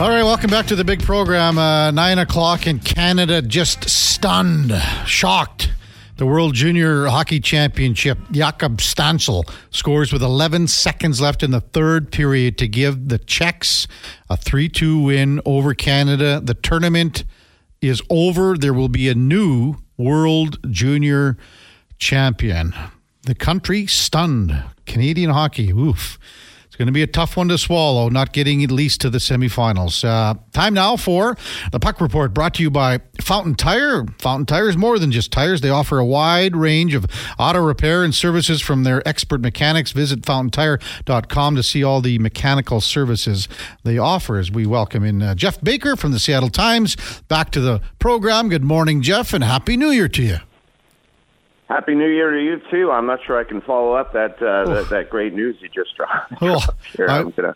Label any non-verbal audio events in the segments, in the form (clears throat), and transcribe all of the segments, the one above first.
All right, welcome back to the big program. Uh, nine o'clock in Canada, just stunned, shocked. The World Junior Hockey Championship, Jakub Stancl scores with 11 seconds left in the third period to give the Czechs a 3 2 win over Canada. The tournament is over. There will be a new World Junior Champion. The country stunned. Canadian hockey, oof going to be a tough one to swallow, not getting at least to the semifinals. Uh, time now for the Puck Report, brought to you by Fountain Tire. Fountain Tire is more than just tires. They offer a wide range of auto repair and services from their expert mechanics. Visit fountaintire.com to see all the mechanical services they offer. As we welcome in uh, Geoff Baker from the Seattle Times back to the program. Good morning, Geoff, and Happy New Year to you. Happy New Year to you too. I'm not sure I can follow up that uh, that, that, great news you just dropped. (laughs) (laughs) Well, I, gonna,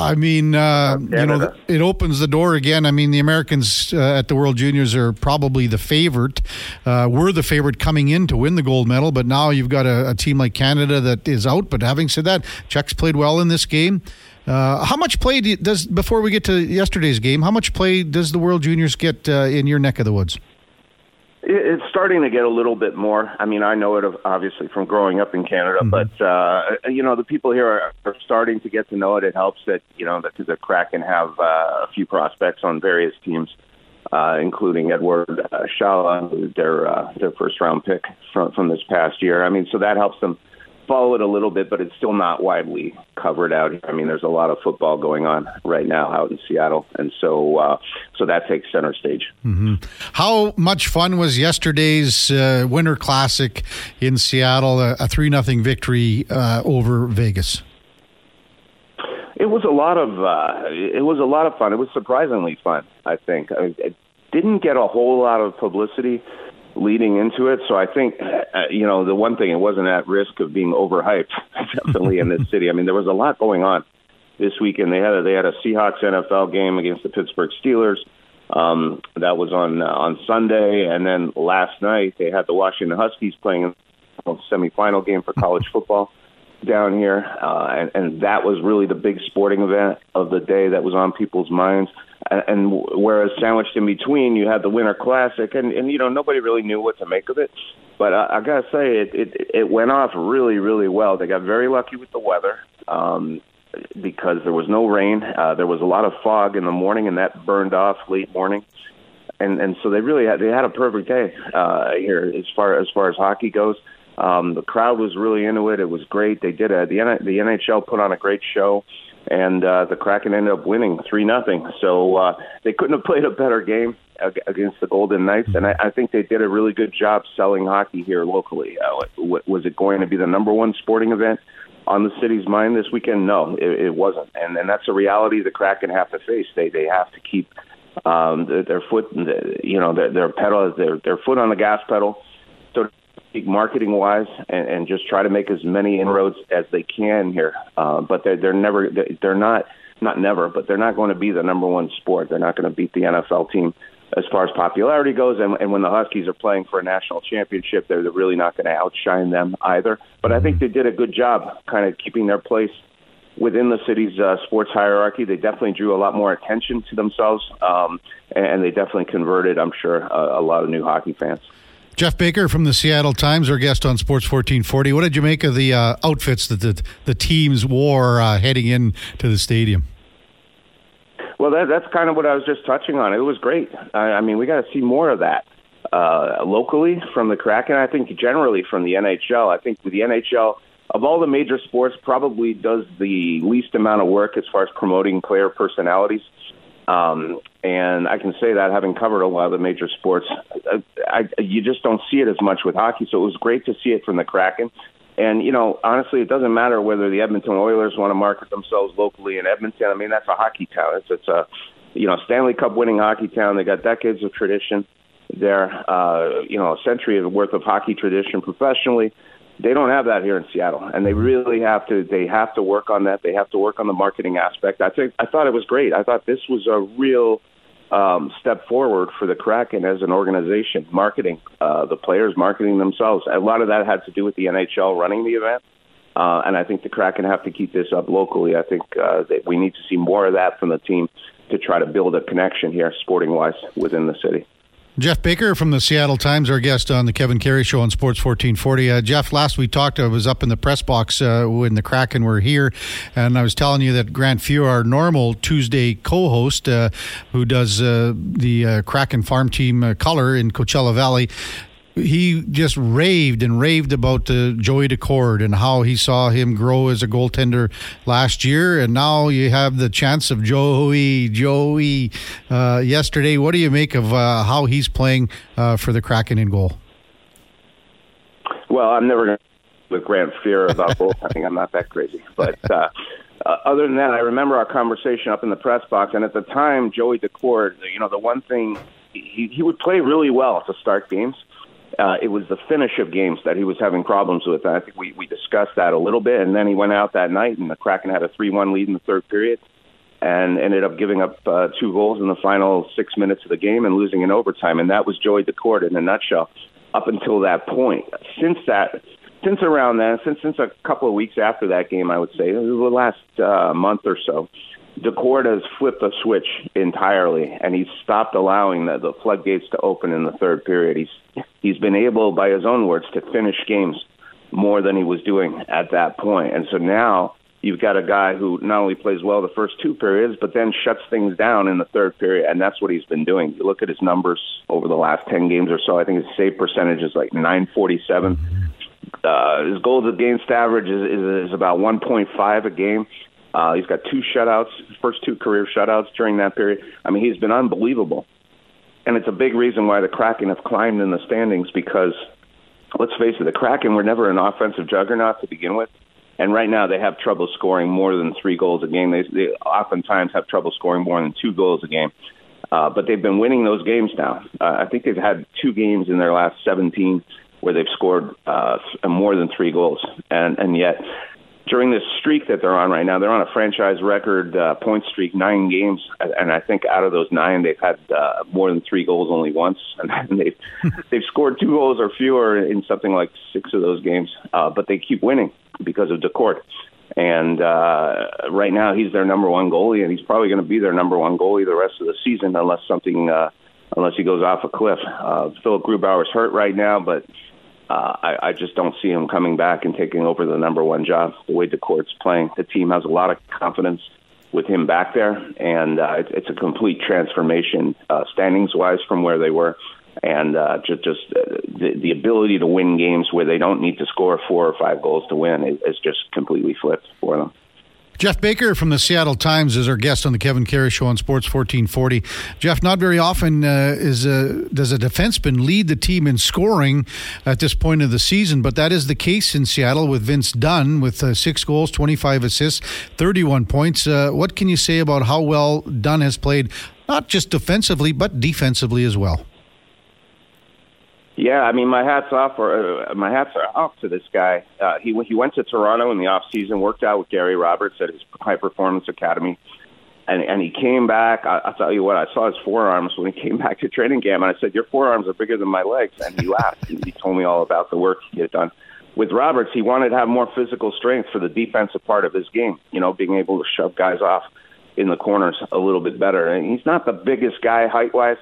I, mean, uh, you know, it opens the door again. I mean, the Americans uh, at the World Juniors are probably the favorite. Uh, were the favorite coming in to win the gold medal, but now you've got a, a, team like Canada that is out. But having said that, Czechs played well in this game. Uh, how much play do, does before we get to yesterday's game? How much play does the World Juniors get uh, in your neck of the woods? It's starting to get a little bit more. I mean, I know it obviously from growing up in Canada, mm-hmm. but uh, you know, the people here are, are starting to get to know it. It helps that you know that the Kraken have uh, a few prospects on various teams, uh, including Edward uh, Šalé, their uh, their first round pick from from this past year. I mean, so that helps them follow it a little bit, but it's still not widely covered out. I mean, there's a lot of football going on right now out in Seattle, and so uh, so that takes center stage. Mm-hmm. How much fun was yesterday's uh, Winter Classic in Seattle? A three nothing victory uh, over Vegas. It was a lot of uh, it was a lot of fun. It was surprisingly fun. I think it didn't get a whole lot of publicity leading into it. So I think, uh, you know, the one thing it wasn't at risk of being overhyped, (laughs) definitely in this city. I mean, there was a lot going on this weekend. They had a, they had a Seahawks NFL game against the Pittsburgh Steelers. Um, that was on uh, on Sunday, and then last night they had the Washington Huskies playing a semifinal game for college football down here, uh, and, and that was really the big sporting event of the day that was on people's minds and whereas sandwiched in between, you had the Winter Classic, and and you know nobody really knew what to make of it. But I, I gotta say, it, it it went off really really well. They got very lucky with the weather um, because there was no rain. Uh, there was a lot of fog in the morning, and that burned off late morning. And and so they really had they had a perfect day uh, here as far as far as hockey goes. Um, the crowd was really into it. It was great. They did a the the NHL put on a great show and uh, the Kraken ended up winning three nothing. So uh, they couldn't have (laughs) played a better game against the Golden Knights, and I, I think they did a really good job selling hockey here locally. Uh, was it going to be the number one sporting event on the city's mind this weekend? No, it, it wasn't, and and that's a reality the Kraken have to face. They they have to keep um, their, their foot, you know, their, their pedal, their their foot on the gas pedal marketing wise and, and just try to make as many inroads as they can here. Uh, but they're, they're never, they're not, not never, but they're not going to be the number one sport. They're not going to beat the NFL team as far as popularity goes. And, and when the Huskies are playing for a national championship, they're, they're really not going to outshine them either. But I think they did a good job kind of keeping their place within the city's uh, sports hierarchy. They definitely drew a lot more attention to themselves, um, and they definitely converted, I'm sure, a, a lot of new hockey fans. Geoff Baker from the Seattle Times, our guest on Sports 1440. What did you make of the uh, outfits that the, the teams wore uh, heading in to the stadium? Well, that, that's kind of what I was just touching on. It was great. I, I mean, we got to see more of that uh, locally from the Kraken. I think generally from the NHL. I think the NHL, of all the major sports, probably does the least amount of work as far as promoting player personalities. Um, and I can say that having covered a lot of the major sports, I, I, you just don't see it as much with hockey. So it was great to see it from the Kraken. And you know, honestly, it doesn't matter whether the Edmonton Oilers want to market themselves locally in Edmonton. I mean, that's a hockey town. It's it's a you know Stanley Cup winning hockey town. They got decades of tradition there. Uh, you know, a century worth of hockey tradition professionally they don't have that here in Seattle, and they really have to. They have to work on that. They have to work on the marketing aspect. I think I thought it was great. I thought this was a real um, step forward for the Kraken as an organization, marketing uh, the players, marketing themselves. A lot of that had to do with the NHL running the event, uh, and I think the Kraken have to keep this up locally. I think uh, that we need to see more of that from the team to try to build a connection here, sporting wise, within the city. Geoff Baker from the Seattle Times, our guest on the Kevin Karius Show on Sports 1440. Uh, Geoff, last we talked, I was up in the press box uh, when the Kraken were here, and I was telling you that Grant Fuhr, our normal Tuesday co host, uh, who does uh, the uh, Kraken farm team uh, color in Coachella Valley, he just raved and raved about uh, Joey Daccord and how he saw him grow as a goaltender last year, and now you have the chance of Joey, Joey. Uh, yesterday, what do you make of uh, how he's playing uh, for the Kraken in goal? Well, I'm never going to with Grant Fuhr about (laughs) goaltending. I'm not that crazy, but. Uh, uh, other than that, I remember our conversation up in the press box, and at the time, Joey Daccord, you know, the one thing he, he would play really well to start games, uh, it was the finish of games that he was having problems with. And I think we, we discussed that a little bit. And then he went out that night, and the Kraken had a 3 1 lead in the third period and ended up giving up uh, two goals in the final six minutes of the game and losing in overtime. And that was Joey Daccord in a nutshell up until that point. Since that, since around then, since since a couple of weeks after that game, I would say the last uh, month or so, Daccord has flipped the switch entirely, and he's stopped allowing the, the floodgates to open in the third period. He's he's been able, by his own words, to finish games more than he was doing at that point. And so now you've got a guy who not only plays well the first two periods, but then shuts things down in the third period, and that's what he's been doing. You look at his numbers over the last ten games or so. I think his save percentage is like 947. Uh, his goals against average is, is, is about 1.5 a game. Uh, he's got two shutouts, first two career shutouts during that period. I mean, he's been unbelievable. And it's a big reason why the Kraken have climbed in the standings because, let's face it, the Kraken were never an offensive juggernaut to begin with. And right now they have trouble scoring more than three goals a game. They, they oftentimes have trouble scoring more than two goals a game. Uh, but they've been winning those games now. Uh, I think they've had two games in their last 17 where they've scored uh, more than three goals. And, and yet during this streak that they're on right now, they're on a franchise record uh, point streak, nine games, and I think out of those nine, they've had uh, more than three goals only once, (laughs) and they've (laughs) they've scored two goals or fewer in something like six of those games, uh, but they keep winning because of Daccord. And uh, right now, he's their number one goalie, and he's probably going to be their number one goalie the rest of the season, unless something, uh, unless he goes off a cliff. Uh, Philip Grubauer's hurt right now, but uh, I, I just don't see him coming back and taking over the number one job the way Daccord's playing. The team has a lot of confidence with him back there, and uh, it's, it's a complete transformation uh, standings wise from where they were. And uh, just, just uh, the, the ability to win games where they don't need to score four or five goals to win is just completely flipped for them. Geoff Baker from the Seattle Times is our guest on the Kevin Karius Show on Sports 1440. Geoff, not very often uh, is a, does a defenseman lead the team in scoring at this point of the season, but that is the case in Seattle with Vince Dunn with uh, six goals, 25 assists, 31 points. Uh, what can you say about how well Dunn has played, not just defensively, but defensively as well? Yeah, I mean, my hats off, or uh, my hats are off to this guy. Uh, he he went to Toronto in the off season, worked out with Gary Roberts at his high performance academy, and and he came back. I, I'll tell you what, I saw his forearms when he (laughs) came back to training camp, and I said, "Your forearms are bigger than my legs," and he laughed. he, he told me all about the work he had done. With Roberts, he wanted to have more physical strength for the defensive part of his game. You know, being able to shove guys off in the corners a little bit better. And he's not the biggest guy height wise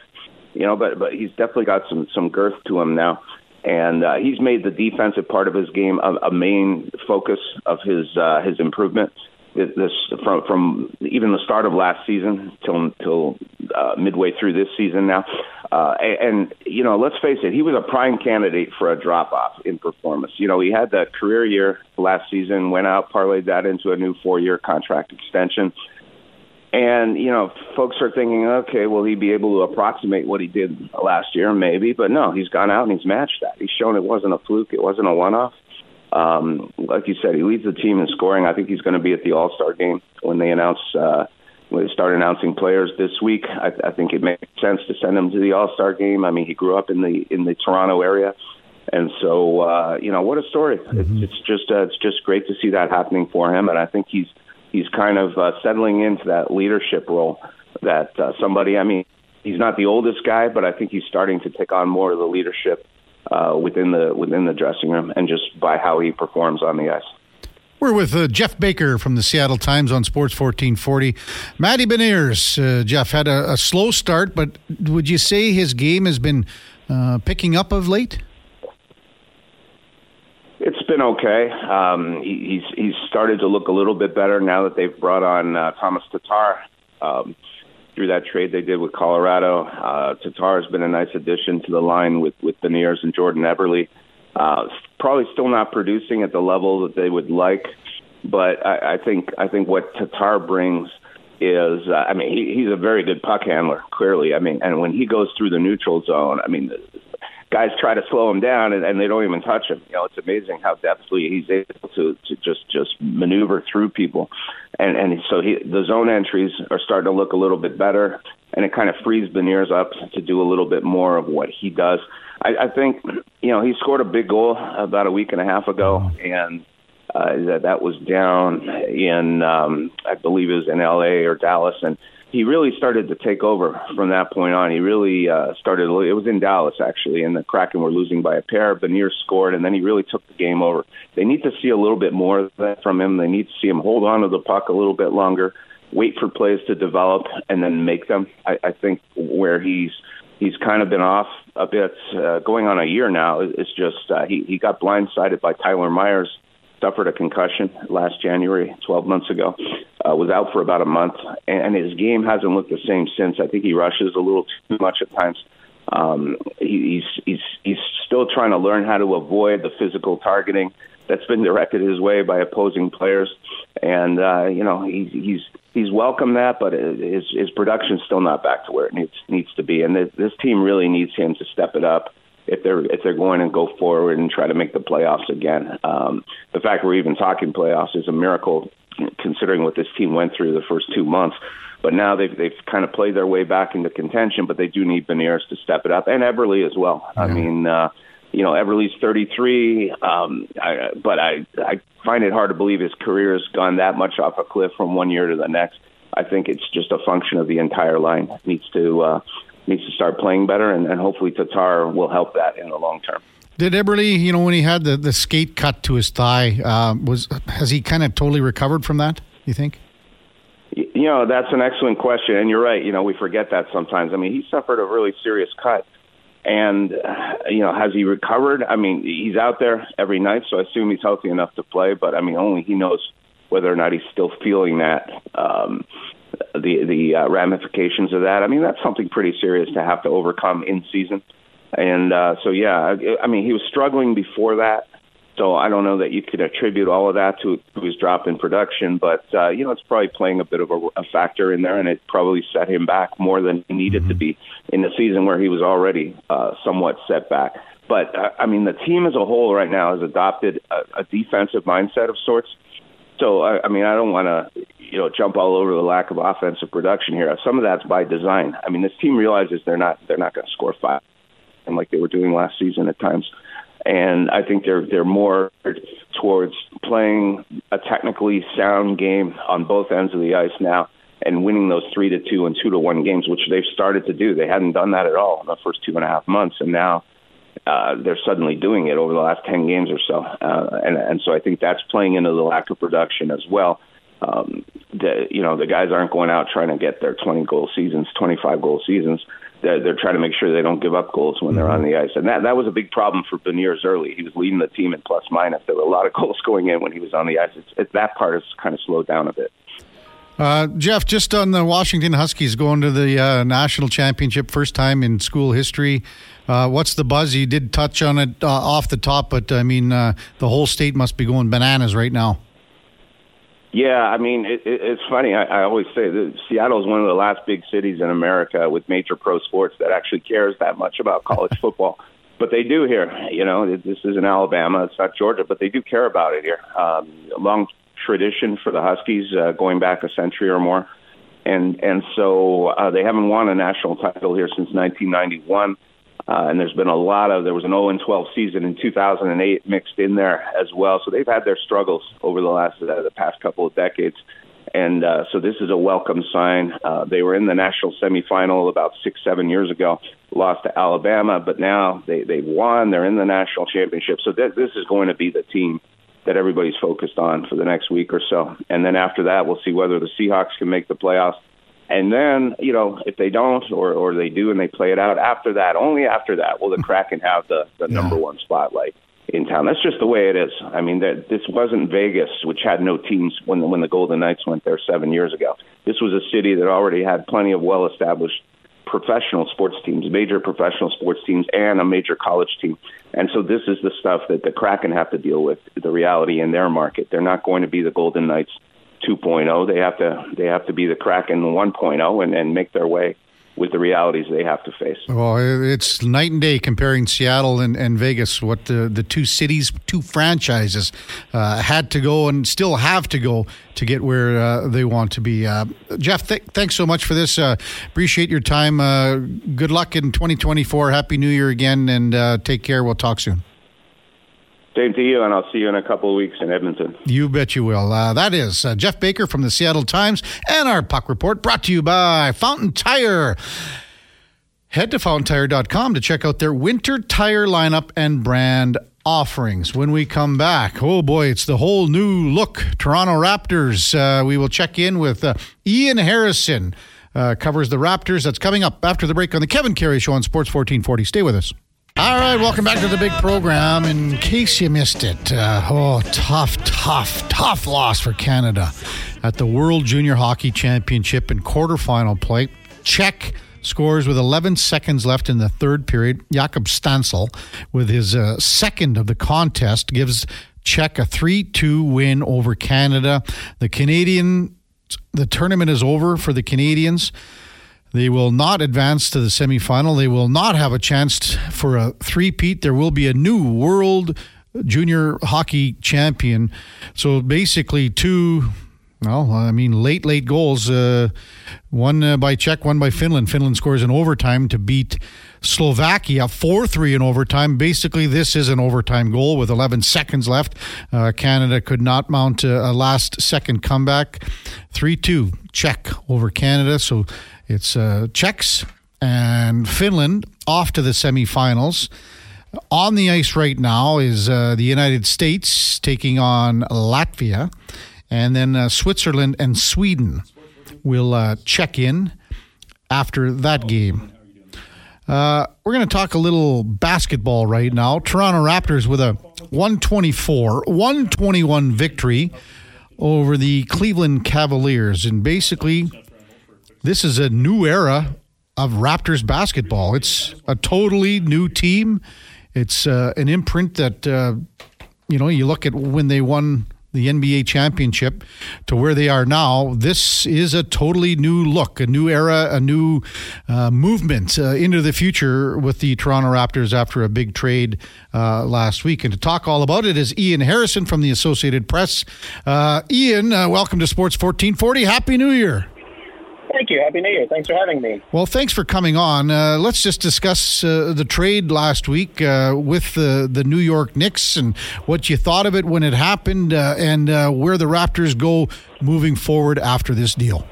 you know, but but he's definitely got some some girth to him now, and uh, he's made the defensive part of his game a, a main focus of his uh, his improvement. This from from even the start of last season till till uh, midway through this season now, uh, and you know, let's face it, he was a prime candidate for a drop off in performance. You know, he had that career year last season, went out, parlayed that into a new four year contract extension and, you know, folks are thinking, okay, will he be able to approximate what he did last year? Maybe. But no, he's gone out and he's matched that. He's shown it wasn't a fluke, it wasn't a one off. Um, like you said, he leads the team in scoring. I think he's going to be at the All Star game when they announce. Uh, when they start announcing players this week, I, I think it makes sense to send him to the All Star game. I mean, he grew up in the in the Toronto area, and so uh, you know what a story. Mm-hmm. It's, it's just uh, it's just great to see that happening for him, and I think he's he's kind of uh, settling into that leadership role that uh, somebody. I mean, he's not the oldest guy, but I think he's starting to take on more of the leadership uh, within the within the dressing room, and just by how he performs on the ice. We're with uh, Geoff Baker from the Seattle Times on Sports 1440. Matty Beniers, uh, Geoff, had a, a, slow start, but would you say his game has been uh, picking up of late? It's been okay. Um, he, he's he's started to look a little bit better now that they've brought on uh, Thomas Tatar. Um, through that trade they did with Colorado. Uh, Tatar has been a nice addition to the line with with Beniers and Jordan Eberle. Uh, probably still not producing at the level that they would like, but I, I think I think what Tatar brings is, uh, I mean, he, he's a very good puck handler. Clearly, I mean, and when he goes through the neutral zone, I mean, guys try to slow him down and, and they don't even touch him. You know, it's amazing how deftly he's able to, to just just maneuver through people, and and so he the zone entries are starting to look a little bit better, and it kind of frees Beniers up to do a little bit more of what he does. I, I think you know he scored a big goal about a week and a half ago, and uh, that that was down in um, I believe it was in L.A. or Dallas, and he really started to take over from that point on. He really uh, started. It was in Dallas actually, and the Kraken were losing by a pair. Beniers scored, and then he really took the game over. They need to see a little bit more of that from him. They need to see him hold on to the puck a little bit longer, wait for plays to develop, and then make them. I, I think where he's he's kind of been off a bit, uh, going on a year now. It's just uh, he he got blindsided by Tyler Myers suffered a concussion last January, 12 months ago, uh, was out for about a month, and his game hasn't looked the same since. I think he rushes a little too much at times. Um, he, he's he's he's still trying to learn how to avoid the physical targeting that's been directed his way by opposing players, and uh, you know he's he's he's welcomed that, but his his production's still not back to where it needs needs to be, and this, this team really needs him to step it up if they're if they're going to go forward and try to make the playoffs again. Um, the fact we're even talking playoffs is a miracle, considering what this team went through the first two months. But now they've they've kind of played their way back into contention, but they do need Beniers to step it up, and Eberle as well. I mean. uh you know, Eberle's 33, um, I, but I I find it hard to believe his career has gone that much off a cliff from one year to the next. I think it's just a function of the entire line. It needs to uh, needs to start playing better, and, and hopefully Tatar will help that in the long term. Did Eberle, you know, when he had the, the skate cut to his thigh, uh, was has he kind of totally recovered from that? You think? You know, that's an excellent question, and you're right. You know, we forget that sometimes. I mean, he suffered a really serious cut, and uh, you know, has he recovered? I mean, he's out there every night, so I assume he's healthy enough to play. But I mean, only he knows whether or not he's still feeling that. Um, the the uh, ramifications of that. I mean, that's something pretty serious to have to overcome in season. And uh, so, yeah, I, I mean, he was struggling before that. So I don't know that you could attribute all of that to, to his drop in production, but uh, you know it's probably playing a bit of a, a factor in there, and it probably set him back more than he needed mm-hmm. to be in the season where he was already uh, somewhat set back. But uh, I mean, the team as a whole right now has adopted a, a defensive mindset of sorts. So I, I mean, I don't want to you know jump all over the lack of offensive production here. Some of that's by design. I mean, this team realizes they're not they're not going to score five, and like they were doing last season at times. And I think they're they're more towards playing a technically sound game on both ends of the ice now, and winning those three to two and two to one games, which they've started to do. They hadn't done that at all in the first two and a half months, and now uh, they're suddenly doing it over the last 10 games or so. Uh, and, and so I think that's playing into the lack of production as well um, the, you know the guys aren't going out trying to get their 20 goal seasons, 25 goal seasons. They're, they're trying to make sure they don't give up goals when they're mm-hmm. on the ice, and that that was a big problem for Beniers early. He was leading the team in plus minus. There were a lot of (laughs) goals going in when he was on the ice. It's, it, that part has kind of slowed down a bit. Uh, Geoff, just on the Washington Huskies going to the uh, national championship, first time in school history. Uh, what's the buzz? You did touch on it uh, off the top, but I mean, uh, the whole state must be going bananas right now. Yeah, I mean, it, it, it's funny. I, I always say that Seattle is one of the last big cities in America with major pro sports that actually cares that much about college (laughs) football. But they do here. You know, this isn't Alabama, it's not Georgia, but they do care about it here. Um, long tradition for the Huskies, uh, going back a century or more, and and so uh, they haven't won a national title here since 1991. Uh, and there's been a lot of there was an 0 and 12 season in 2008 mixed in there as well. So they've had their struggles over the last uh, the past couple of decades, and uh, so this is a welcome sign. Uh, they were in the national semifinal about six seven years ago, lost to Alabama, but now they they won. They're in the national championship. So th- this is going to be the team that everybody's focused on for the next week or so. And then after that, we'll see whether the Seahawks can make the playoffs. And then, you know, if they don't or, or they do and they play it out, after that, only after that will the hmm. Kraken have the, the yeah. number one spotlight in town. That's just the way it is. I mean, that this wasn't Vegas, which had no teams when when the Golden Knights went there seven years ago. This was a city that already had plenty of well-established professional sports teams, major professional sports teams, and a major college team. And so this is the stuff that the Kraken have to deal with, the reality in their market. They're not going to be the Golden Knights 2.0. They have to they have to be the Kraken 1.0 and, and make their way with the realities they have to face. Well, it's night and day comparing Seattle and, and Vegas, what the, the two cities, two franchises uh, had to go and still have to go to get where uh, they want to be. Uh, Geoff, th- thanks so much for this. Uh, appreciate your time. Uh, good luck in 2024. Happy New Year again, and uh, take care. We'll talk soon. Same to you, and I'll see you in a couple of weeks in Edmonton. You bet you will. Uh, that is uh, Geoff Baker from the Seattle Times and our Puck Report brought to you by Fountain Tire. Head to fountaintire.com to check out their winter tire lineup and brand offerings. When we come back, oh boy, it's the whole new look Toronto Raptors. Uh, we will check in with uh, Ian Harrison, uh, covers the Raptors. That's coming up after the break on the Kevin Karius Show on Sports 1440. Stay with us. All right, welcome back to the big program. In case you missed it, uh, oh, tough, tough, tough loss for Canada at the World Junior Hockey Championship in quarterfinal play. Czech scores with 11 seconds left in the third period. Jakub Stancl, with his uh, second of the contest, gives Czech a 3 2 win over Canada. The Canadian, the tournament is over for the Canadians. They will not advance to the semifinal. They will not have a chance for a three-peat. There will be a new world junior hockey champion. So basically, two. Well, I mean, late, late goals. Uh, one uh, by Czech, one by Finland. Finland scores in overtime to beat Slovakia 4 3 in overtime. Basically, this is an overtime goal with 11 seconds left. Uh, Canada could not mount a, a last second comeback. 3 2 Czech over Canada. So it's uh, Czechs and Finland off to the semifinals. On the ice right now is uh, the United States taking on Latvia, and then uh, Switzerland and Sweden will uh, check in after that game. Uh, we're going to talk a little basketball right now. Toronto Raptors with a 124 121 victory over the Cleveland Cavaliers. And basically, this is a new era of Raptors basketball. It's a totally new team. It's uh, an imprint that, uh, you know, you look at when they won the NBA championship to where they are now. This is a totally new look, a new era, a new uh, movement uh, into the future with the Toronto Raptors after a big trade uh, last week. And to talk all about it is Ian Harrison from the Associated Press. Uh, Ian, uh, welcome to Sports 1440. Happy New Year. Thank you. Happy New Year. Thanks for having me. Well, thanks for coming on. Uh, let's just discuss uh, the trade last week uh, with the, the New York Knicks and what you thought of it when it happened uh, and uh, where the Raptors go moving forward after this deal.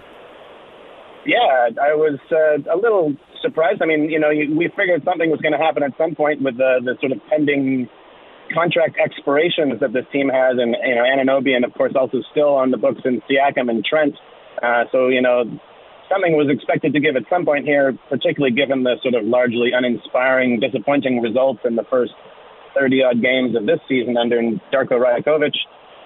Yeah, I was uh, a little surprised. I mean, you know, we figured something was going to happen at some point with the, the sort of pending contract expirations that this team has, and you know, Anunoby, and of course also still on the books in Siakam and Trent. Uh, so you know, something was expected to give at some point here, particularly given the sort of largely uninspiring, disappointing results in the first 30 odd games of this season under Darko Rajakovic.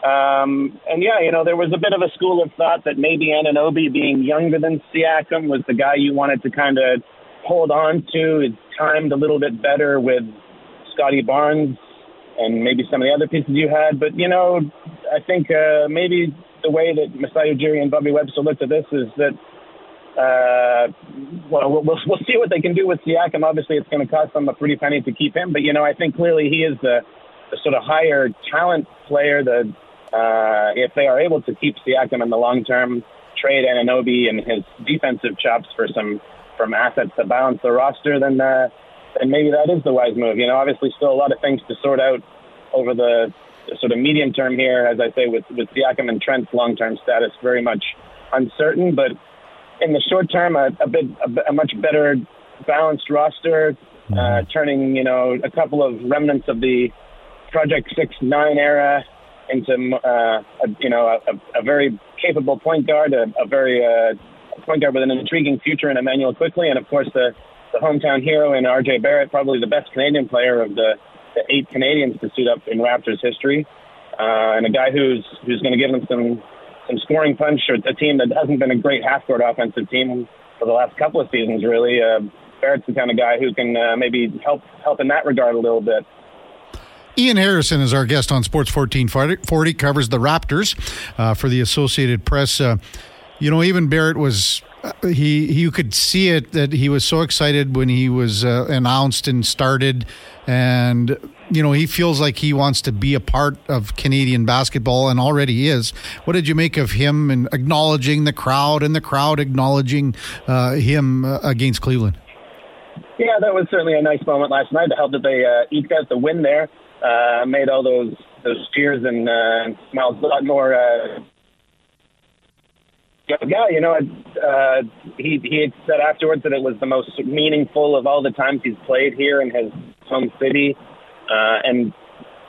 Um, and yeah, you know, there was a bit of a school of thought that maybe Anunoby, being younger than Siakam, was the guy you wanted to kind of hold on to. It timed a little bit better with Scottie Barnes and maybe some of the other pieces you had. But, you know, I think uh, maybe the way that Masai Ujiri and Bobby Webster looked at this is that uh, well, well, we'll see what they can do with Siakam. Obviously, it's going to cost them a pretty penny to keep him, but you know, I think clearly he is the, the sort of higher talent player. That uh, if they are able to keep Siakam in the long term, trade Anunoby and his defensive chops for some from assets to balance the roster, then uh, then maybe that is the wise move. You know, obviously, still a lot of things to sort out over the, the sort of medium term here, as I say, with with Siakam and Trent's long term status very much uncertain, but in the short term, a, a bit a, a, much better balanced roster, uh, mm-hmm. turning you know a couple of remnants of the Project Six Nine era into uh, a, you know a, a very capable point guard, a, a very uh, point guard with an intriguing future in Immanuel Quickley, and of course the the hometown hero in R.J. Barrett, probably the best Canadian player of the, the eight Canadians to suit up in Raptors history, uh, and a guy who's who's going to give them some some scoring punch. Or a team that hasn't been a great half court offensive team for the last couple of seasons, really. Uh, Barrett's the kind of guy who can uh, maybe help help in that regard a little bit. Ian Harrison is our guest on Sports 1440, covers the Raptors uh, for the Associated Press. Uh, you know, even Barrett was uh, he you could see it that he was so excited when he was uh, announced and started and you know he feels like he wants to be a part of Canadian basketball and already is. What did you make of him and acknowledging the crowd and the crowd acknowledging uh, him uh, against Cleveland? Yeah that was certainly a nice moment last night to help that they uh, eked out the win there. Uh, made all those those cheers and uh, smiles a lot more yeah, you know, uh, he he said afterwards that it was the most meaningful of all the times he's played here in his home city, uh, and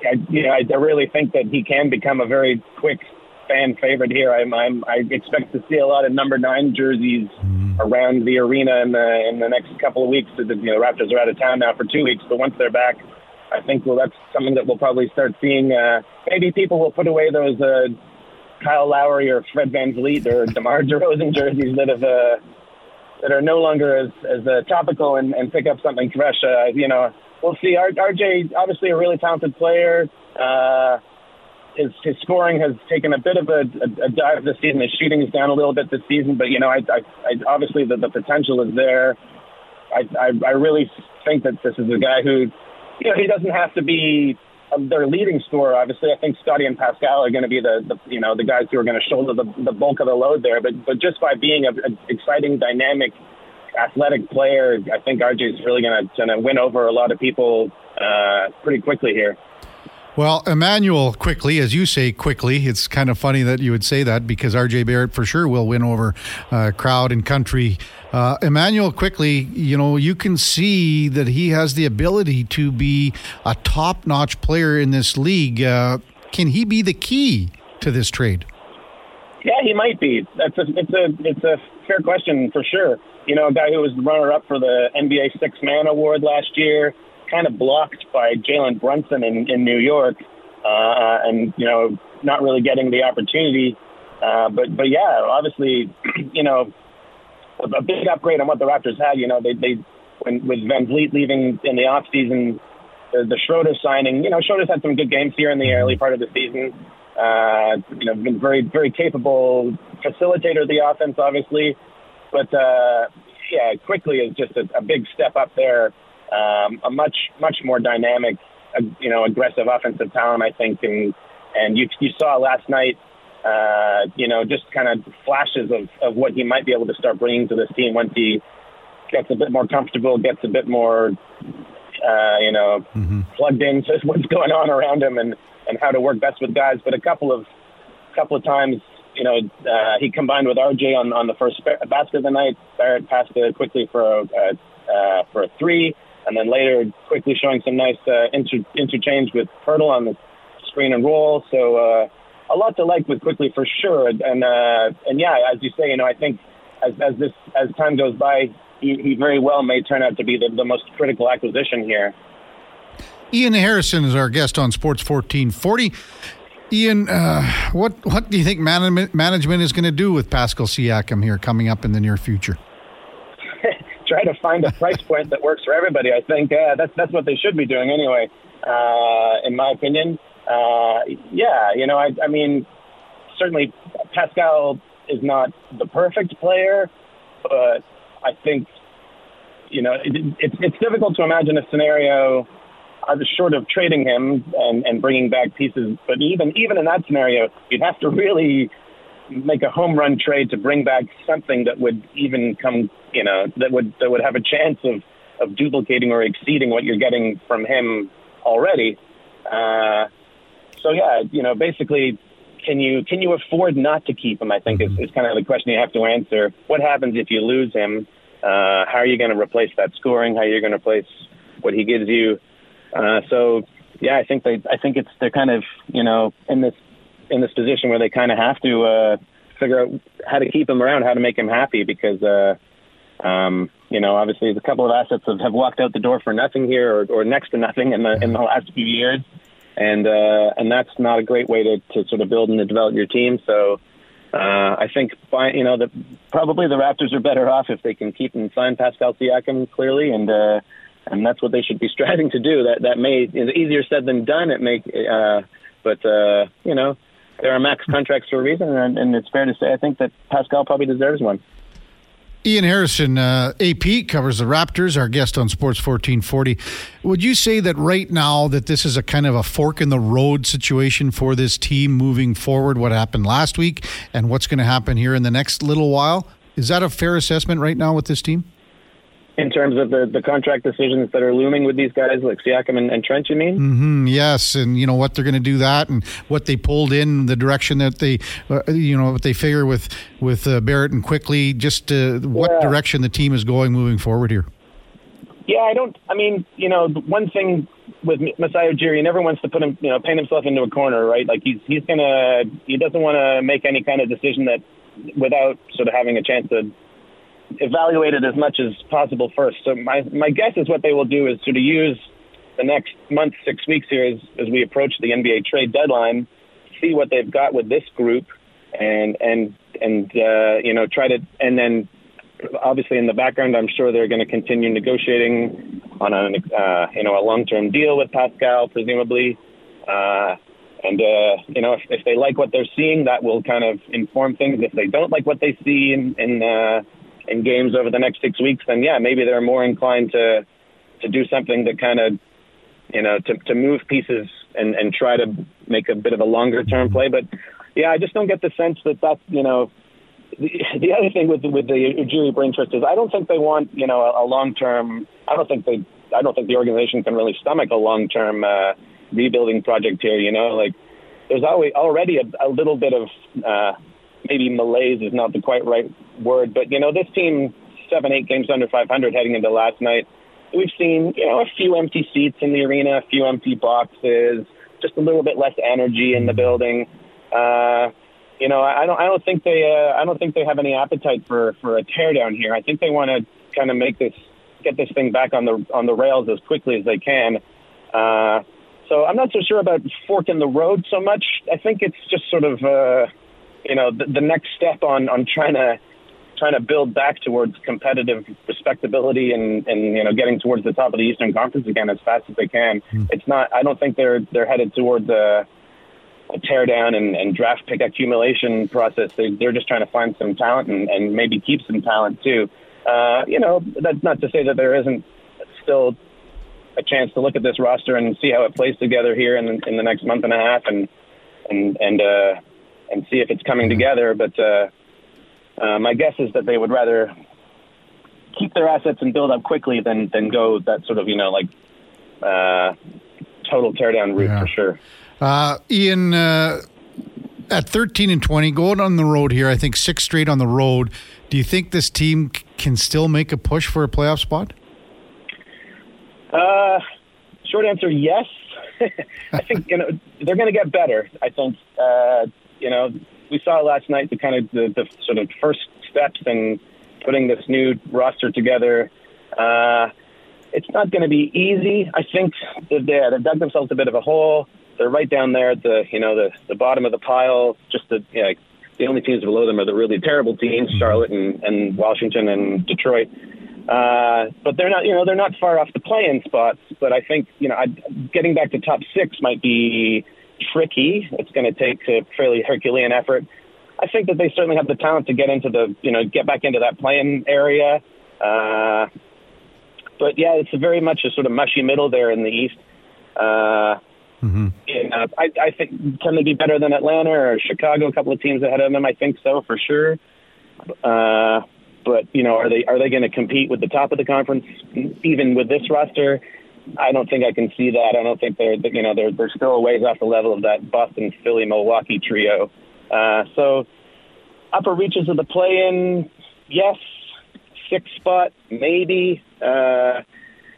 I, you know, I, I really think that he can become a very quick fan favorite here. I'm, I'm I expect to see a lot of number nine jerseys mm. around the arena in the in the next couple of weeks. The, you know, the Raptors are out of town now for two weeks, but once they're back, I think well that's something that we'll probably start seeing. Uh, maybe people will put away those. Uh, Kyle Lowry or Fred VanVleet or DeMar (laughs) DeRozan jerseys that have uh, that are no longer as as uh, topical and, and pick up something fresh. Uh, you know, we'll see. RJ, obviously a really talented player. Uh, his his scoring has taken a bit of a, a, a dive this season. His shooting is down a little bit this season, but you know, I, I, I obviously the, the potential is there. I, I I really think that this is a guy who, you know, he doesn't have to be their leading scorer, obviously, I think Scottie and Pascal are going to be the, the you know the guys who are going to shoulder the, the bulk of the load there. But but just by being an exciting, dynamic, athletic player, I think RJ is really going to going to win over a lot of people uh, pretty Quickley here. Well, Immanuel, quickly, as you say quickly, it's kind of funny that you would say that because RJ Barrett for sure will win over uh, crowd and country. Uh, Immanuel Quickley, you know, you can see that he has the ability to be a top notch player in this league. Uh, can he be the key to this trade? Yeah, he might be. That's a, it's a it's a fair question for sure. You know, a guy who was the runner up for the NBA Six Man Award last year kind of blocked by Jalen Brunson in, in New York, uh, and you know, not really getting the opportunity. Uh, but but yeah, obviously, (clears throat) you know, a, big upgrade on what the Raptors had. You know, they they when with VanVleet leaving in the off season, the, the Schroeder signing. You know, Schroeder's had some good games here in the early part of the season. Uh, you know, been very very capable facilitator of the offense, obviously. But uh, yeah, Quickley is just a, a big step up there um, a much much more dynamic, uh, you know, aggressive offensive talent. I think, and and you you saw last night, uh, you know, just kind of flashes of of what he might be able to start bringing to this team once he gets a bit more comfortable, gets a bit more, uh, you know, mm-hmm. plugged into (laughs) what's going on around him and and how to work best with guys. But a couple of couple of times you know, uh, he combined with RJ on, on the first basket of the night. Barrett passed it Quickley for a, uh, for a three and then later Quickley showing some nice uh, inter- interchange with Poeltl on the screen and roll. So uh, a lot to like with Quickley for sure. And uh, and yeah, as you say, you know, I think as as this as time goes by, he, he very well may turn out to be the, the most critical acquisition here. Ian Harrison is our guest on Sports 1440. Ian, uh, what what do you think management management is going to do with Pascal Siakam here coming up in the near future? (laughs) try to find a price point that works for everybody. I think uh, that's that's what they should be doing anyway, uh, in my opinion. Uh, yeah, you know, I, I mean, certainly Pascal is not the perfect player, but I think you know it, it's it's difficult to imagine a scenario uh, short of trading him and, and bringing back pieces. But even even in that scenario, you'd have to really make a home run trade to bring back something that would even come, you know, that would that would have a chance of of duplicating or exceeding what you're getting from him already. Uh, so yeah, you know, basically, can you can you afford not to keep him? I think is, is kind of the question you have to answer. What happens if you lose him? Uh, how are you going to replace that scoring? How are you going to replace what he gives you? Uh, so yeah, I think they, I think it's they're kind of you know in this in this position where they kind of have to uh, figure out how to keep him around, how to make him happy, because uh, um, you know obviously a couple of assets have, have walked out the door for nothing here or, or next to nothing in the in the last few years, and uh, and that's not a great way to, to sort of build and develop your team. So. Uh, I think by, you know the probably the Raptors are better off if they can keep and sign Pascal Siakam clearly, and uh, and that's what they should be (laughs) striving to do. That that may is easier said than done. It may, uh, but uh, you know, there are max contracts for a reason, and, and it's fair to say I think that Pascal probably deserves one. Ian Harrison, uh, AP covers the Raptors, our guest on Sports 1440. Would you say that right now that this is a kind of a fork in the road situation for this team moving forward? What happened last week and what's going to happen here in the next little while? Is that a fair assessment right now with this team? In terms of the, the contract decisions that are looming with these guys like Siakam and, and Trent, you mean? Mm-hmm, yes, and you know what they're going to do that, and what they pulled in the direction that they, uh, you know, what they figure with with uh, Barrett and Quickley, just uh, what yeah. direction the team is going moving forward here. Yeah, I don't. I mean, you know, one thing with Masai Ujiri, he never wants to put him, you know, paint himself into a corner, right? Like he's he's gonna, he doesn't want to make any kind of decision that without sort of having a chance to evaluate it as much as possible first. So my my guess is what they will do is of use the next month, six weeks here as as we approach the NBA trade deadline, see what they've got with this group, and and and uh, you know try to and then obviously in the background, I'm sure they're going to continue negotiating on a uh, you know a long term deal with Pascal, presumably. Uh, and uh, you know, if, if they like what they're seeing, that will kind of inform things. If they don't like what they see in, in uh, in games over the next six weeks, then yeah, maybe they're more inclined to to do something to kind of you know to to move pieces and and try to make a bit of a longer term play. But yeah, I just don't get the sense that that's you know. The, the other thing with with the Ujiri brain trust is I don't think they want you know a, a long term. I don't think they. I don't think the organization can really stomach a long term uh, rebuilding project here. You know, like there's always already a, a little bit of uh, maybe malaise is not the quite right word, but you know, this team seven, eight games under 500 heading into last night. We've seen you know a few empty seats in the arena, a few empty boxes, just a little bit less energy in the building. Uh, you know, I don't, I don't think they, uh, I don't think they have any appetite for for a teardown here. I think they want to kind of make this, get this thing back on the on the rails as quickly as they can. Uh, so I'm not so sure about fork in the road so much. I think it's just sort of. Uh, you know, the, the next step on on trying to trying to build back towards competitive respectability and and you know getting towards the top of the Eastern Conference again as fast as they can. Mm. It's not. I don't think they're they're headed towards a, a tear down and, and draft pick accumulation process. They, they're just trying to find some talent and, and maybe keep some talent too. Uh, you know, that's not to say that there isn't still a chance to look at this roster and see how it plays together here in, in the next month and a half and and and uh, and see if it's coming together. But uh, uh, my guess is that they would rather keep their assets and build up quickly than than go that sort of you know like uh, total teardown route yeah. for sure. Uh, Ian, uh, at thirteen and twenty, going on the road here, I think six straight on the road. Do you think this team can still make a push for a playoff spot? Uh, short answer, yes. (laughs) I think you know they're going to get better. I think uh, you know, we saw last night the kind of the, the sort of first steps in putting this new roster together. Uh, it's not going to be easy. I think that they, they've dug themselves a bit of a hole. They're right down there at the you know the the bottom of the pile. Just the you know, the only teams below them are the really terrible teams. Charlotte and, and Washington and Detroit. Uh, but they're not, you know, they're not far off the play-in spots. But I think, you know, I, getting back to top six might be tricky. It's going to take a fairly Herculean effort. I think that they certainly have the talent to get into the, you know, get back into that play-in area. Uh, but yeah, it's very much a sort of mushy middle there in the East. Uh, mm-hmm. and, uh, I, I think can they be better than Atlanta or Chicago? A couple of teams ahead of them, I think so for sure. Uh, but you know, are they are they going to compete with the top of the conference even with this roster? I don't think I can see that. I don't think they're you know they're they're still a ways off the level of that Boston, Philly, Milwaukee trio. Uh, so upper reaches of the play-in, yes. Six spot, maybe. Uh,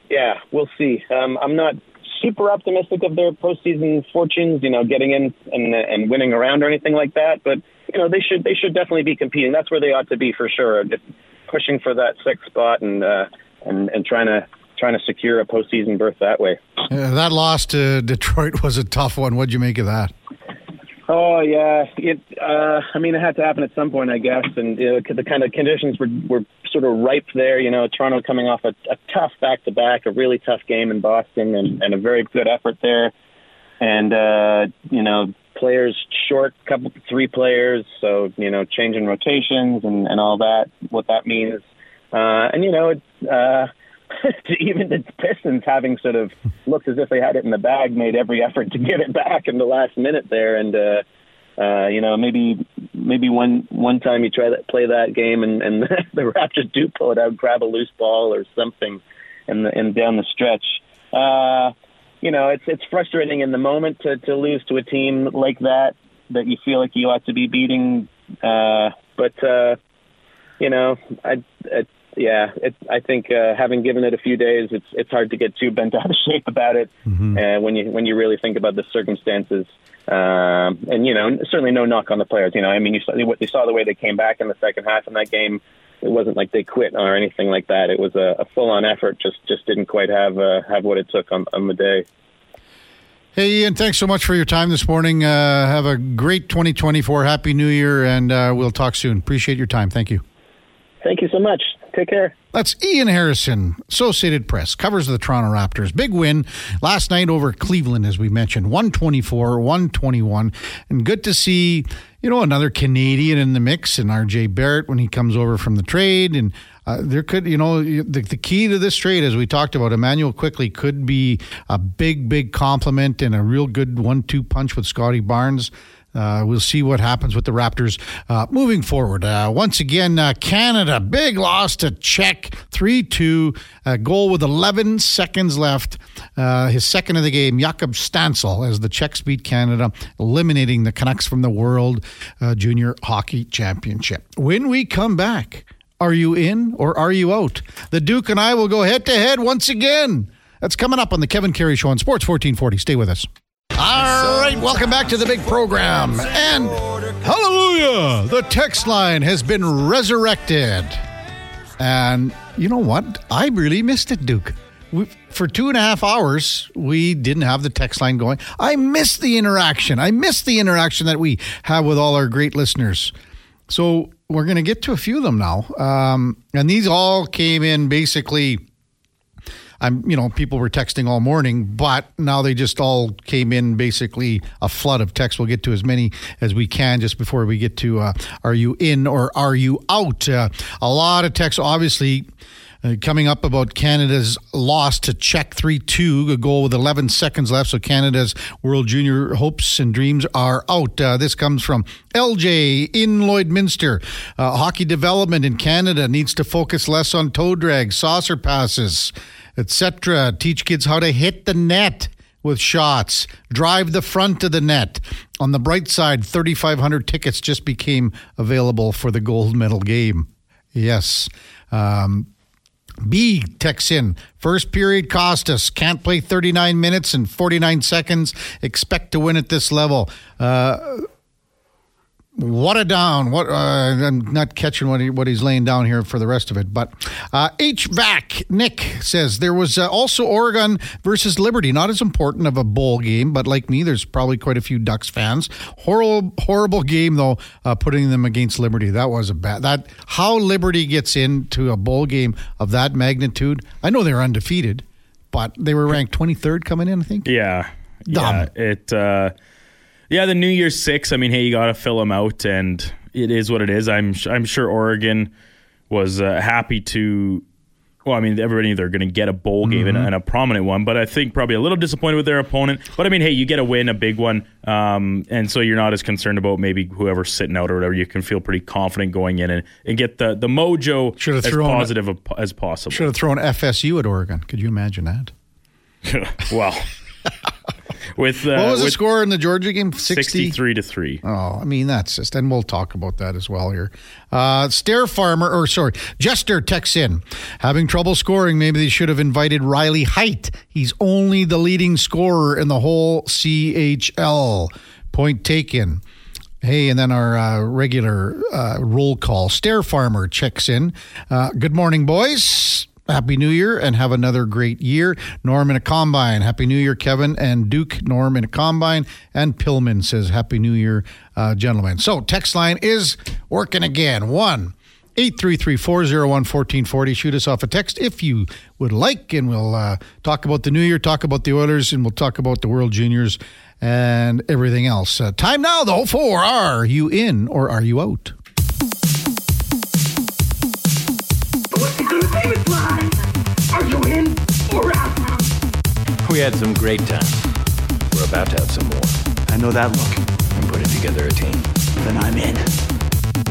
yeah, we'll see. Um, I'm not super optimistic of their postseason fortunes, you know, getting in and and winning around or anything like that. But you know, they should they should definitely be competing. That's where they ought to be for sure. Just pushing for that sixth spot and uh, and and trying to trying to secure a postseason berth that way. Yeah, that loss to Detroit (laughs) was a tough one. What'd you make of that? Oh yeah, it. Uh, I mean, it had to happen at some point, I guess. And you know, the kind of conditions were were sort of ripe there. You know, Toronto coming off a, a tough back to back, a really tough game in Boston, and, and a very good effort there. And uh, you know, players short, couple three players, so you know, changing rotations and and all that. What that means, uh, and you know, it. Uh, (laughs) even the Pistons having sort of looked as if they had it in the bag, made every effort to get it back in the last minute there, and uh, uh, you know maybe maybe one one time you try to play that game and, and (laughs) the Raptors do pull it out, grab a loose ball or something, and and down the stretch. Uh, you know, it's it's frustrating in the moment to to lose to a team like that that you feel like you ought to be beating. Uh, but uh, you know, I, I yeah, it, I think uh, having given it a few days, it's it's hard to get too bent out of (laughs) shape about it. Mm-hmm. Uh, when you when you really think about the circumstances, um, and you know, certainly no knock on the players. You know, I mean, you saw, you saw the way they came back in the second half in that game. It wasn't like they quit or anything like that. It was a, a full on effort. Just just didn't quite have uh, have what it took on, on the day. Hey, Ian, thanks so much for your time this morning. Uh, have a great 2024. Happy New Year, and uh, we'll talk soon. Appreciate your time. Thank you. Thank you so much. Take care. That's Ian Harrison, Associated Press, covers the Toronto Raptors. Big win last night over Cleveland, as we mentioned, 124, 121. And good to see, you know, another Canadian in the mix and RJ Barrett when he comes over from the trade. And uh, there could, you know, the, the key to this trade, as we talked about, Immanuel Quickley could be a big, big compliment and a real good one two punch with Scottie Barnes. Uh, we'll see what happens with the Raptors uh, moving forward. Uh, once again, uh, Canada, big loss to Czech, 3 2, goal with 11 seconds left. Uh, his second of the game, Jakub Stancl, as the Czechs beat Canada, eliminating the Canucks from the World uh, Junior Hockey Championship. When we come back, are you in or are you out? The Duke and I will go head to head once again. That's coming up on the Kevin Karius Show on Sports 1440. Stay with us. All right, welcome back to the big program. And hallelujah, the text line has been resurrected. And you know what? I really missed it, Duke. We, for two and a half hours, we didn't have the text line going. I missed the interaction. I missed the interaction that we have with all our great listeners. So we're going to get to a few of them now. Um, and these all came in basically I'm, you know, people were texting all morning, but now they just all came in basically a flood of texts. We'll get to as many as we can just before we get to uh, are you in or are you out? Uh, a lot of texts, obviously. Uh, coming up about Canada's loss to Czech 3 2, a goal with 11 seconds left. So Canada's World Junior hopes and dreams are out. Uh, this comes from LJ in Lloydminster. Uh, hockey development in Canada needs to focus less on toe drag, saucer passes etc. Teach kids how to hit the net with shots, drive the front of the net. On the bright side, 3,500 tickets just became available for the gold medal game. Yes. Um, B texts in. First period cost us. Can't play 39 minutes and 49 seconds. Expect to win at this level. Uh, what a down! What uh, I'm not catching what he, what he's laying down here for the rest of it. But uh, HVAC Nick says there was uh, also Oregon versus Liberty. Not as important of a bowl game, but like me, there's probably quite a few Ducks fans. Horrible, horrible game though. Uh, putting them against Liberty, that was a bad. That how Liberty gets into a bowl game of that magnitude. I know they're undefeated, but they were ranked 23rd coming in. I think. Yeah, Dumb. yeah. It uh, yeah, the New Year's Six. I mean, hey, you got to fill them out, and it is what it is. I'm I'm sure Oregon was uh, happy to. Well, I mean, everybody they're going to get a bowl game mm-hmm. and, a, prominent one, but I think probably a little disappointed with their opponent. But I mean, hey, you get a win, a big one, um, and so you're not as concerned about maybe whoever's sitting out or whatever. You can feel pretty confident going in and, and get the the mojo as thrown, positive as possible. Should have thrown FSU at Oregon. Could you imagine that? (laughs) well. With uh, what was the score in the Georgia game? 60? 63 to three. Oh, I mean, that's just, and we'll talk about that as well here. Uh, Stair Farmer, or sorry, Jester texts in, having trouble scoring. Maybe they should have invited Riley Heidt. He's only the leading scorer in the whole CHL. Point taken. Hey, and then our uh, regular uh, roll call. Stair Farmer checks in. Uh, good morning, boys. Happy New Year and have another great year. Norm in a combine. Happy New Year, Kevin and Duke. Norm in a combine. And Pillman says, Happy New Year, uh, gentlemen. So, text line is working again. One. 833-401-1440. Shoot us off a text if you would like, and we'll uh, talk about the New Year, talk about the Oilers, and we'll talk about the World Juniors and everything else. Uh, time now, though, for Are You In or Are You Out? What's it gonna be with live? Are you in or out? We had some great times. We're about to have some more. I know that look. I'm putting together a team. Then I'm in.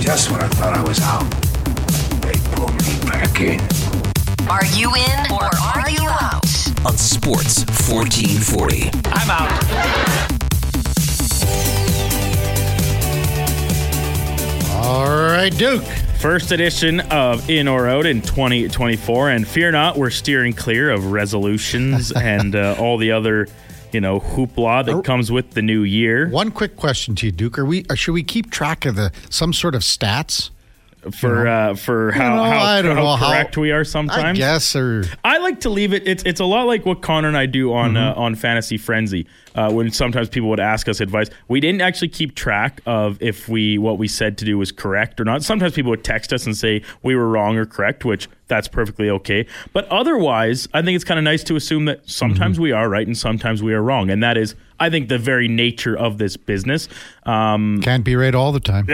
Just when I thought I was out, they pulled me back in. Are you in or are you out? on Sports 1440. I'm out. All right, Duke. First edition of In or Out in 2024. And fear not, we're steering clear of resolutions (laughs) and uh, all the other, you know, hoopla that comes with the new year. One quick question to you, Duke. Are we? Or should we keep track of the some sort of stats? For uh, for how, know, how, I don't how know how- correct we are sometimes. I guess, or I like to leave it. It's it's a lot like what Connor and I do on Mm-hmm. uh, on Fantasy Frenzy. Uh, when sometimes people would ask us advice, we didn't actually keep track of if we what we said to do was correct or not. Sometimes people would text us and say we were wrong or correct, which that's perfectly okay. But otherwise, I think it's kind of nice to assume that sometimes Mm-hmm. we are right and sometimes we are wrong, and that is, I think, the very nature of this business. Um, can't be right all the time.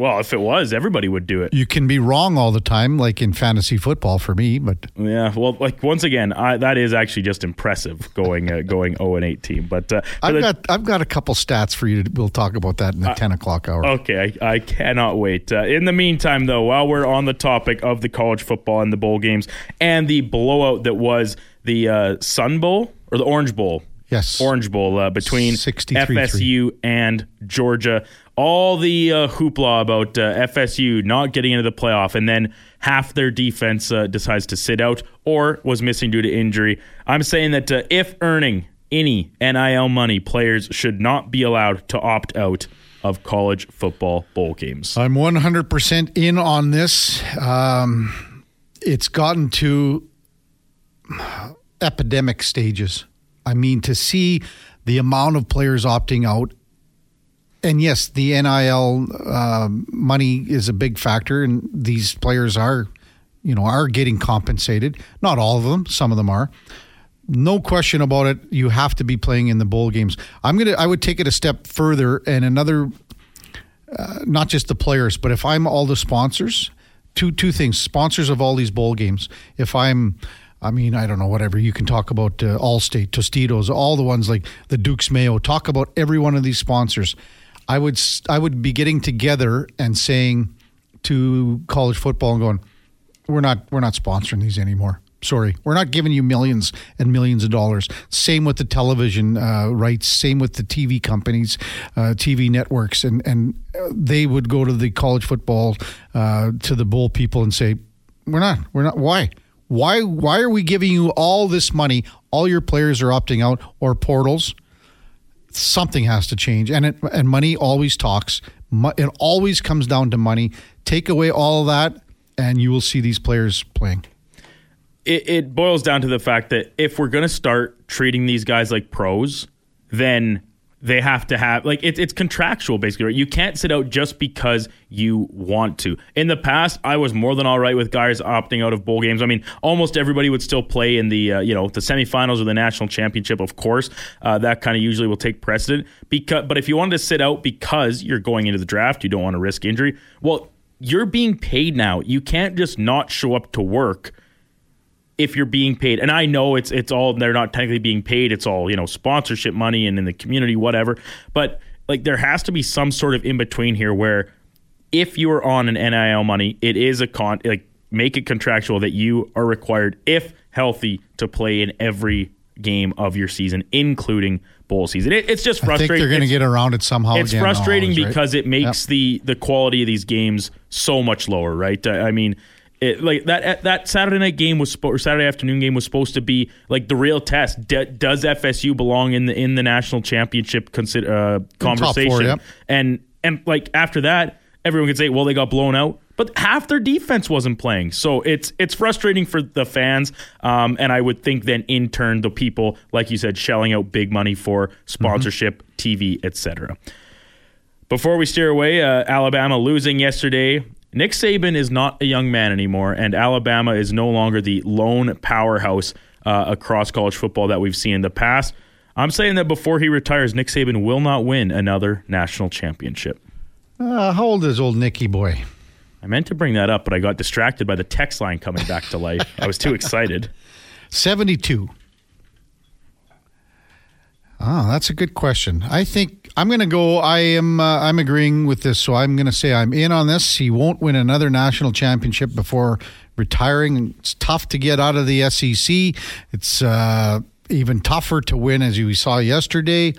Well, if it was, everybody would do it. You can be wrong all the time, like in fantasy football for me. But Yeah, well, like once again, I, that is actually just impressive going uh, going zero (laughs) and eighteen. But uh, I've the- got I've got a couple stats for you. We'll talk about that in the ten o'clock hour. Okay, I, I cannot wait. Uh, in the meantime, though, while we're on the topic of the college football and the bowl games and the blowout that was the uh, Sun Bowl or the Orange Bowl, Yes. Orange Bowl uh, between FSU and Georgia, all the uh, hoopla about uh, FSU not getting into the playoff, and then half their defense uh, decides to sit out or was missing due to injury. I'm saying that uh, if earning any NIL money, players should not be allowed to opt out of college football bowl games. I'm 100% in on this. Um, it's gotten to epidemic stages. I mean, to see the amount of players opting out, and yes, the NIL uh, money is a big factor, and these players are, you know, are getting compensated. Not all of them, some of them are. No question about it. You have to be playing in the bowl games. I'm gonna. I would take it a step further, and another not just the players, but if I'm all the sponsors, two two things: sponsors of all these bowl games. If I'm, I mean, I don't know, whatever you can talk about, uh, Allstate, Tostitos, all the ones like the Duke's Mayo. Talk about every one of these sponsors. I would I would be getting together and saying to college football and going, we're not we're not sponsoring these anymore. Sorry, we're not giving you millions and millions of dollars. Same with the television uh, rights. Same with the TV companies, uh, TV networks, and and uh, they would go to the college football uh, to the bowl people and say, we're not we're not why why why are we giving you all this money? All your players are opting out or portals. Something has to change. And it, and money always talks. It always comes down to money. Take away all of that and you will see these players playing. It, it boils down to the fact that if we're going to start treating these guys like pros, then they have to have like it, it's contractual basically. Right? You can't sit out just because you want to. In the past, I was more than all right with guys opting out of bowl games. I mean, almost everybody would still play in the uh, you know the semifinals or the national championship. Of course, uh, that kind of usually will take precedent. Because, but if you wanted to sit out because you're going into the draft, you don't want to risk injury. Well, you're being paid now. You can't just not show up to work if you're being paid and i know it's it's all they're not technically being paid it's all you know sponsorship money and in the community whatever but like there has to be some sort of in between here where if you are on an nil money it is a con like make it contractual that you are required if healthy to play in every game of your season, including bowl season. It, it's just I think frustrating. they're going to It's- get around it somehow. it's frustrating right? because it makes Yep. the the quality of these games so much lower, right? I I mean, it, like that that Saturday night game was or Saturday afternoon game was supposed to be like the real test. D- does FSU belong in the in the national championship consider, uh, conversation? yep. And and like after that, everyone could say, well, they got blown out. But half their defense wasn't playing, so it's it's frustrating for the fans, um, and I would think then in turn the people, like you said, shelling out big money for sponsorship, TV, etc. Before we steer away, uh, Alabama losing yesterday. Nick Saban is not a young man anymore, and Alabama is no longer the lone powerhouse uh, across college football that we've seen in the past. I'm saying that before he retires, Nick Saban will not win another national championship. Uh, how old is old Nicky boy? I meant to bring that up, but I got distracted by the text line coming back to life. I was too excited. (laughs) 72. Ah, that's a good question. I think I'm going to go. I am. Uh, I'm agreeing with this, so I'm going to say I'm in on this. He won't win another national championship before retiring. It's tough to get out of the SEC. It's uh, even tougher to win, as we saw yesterday.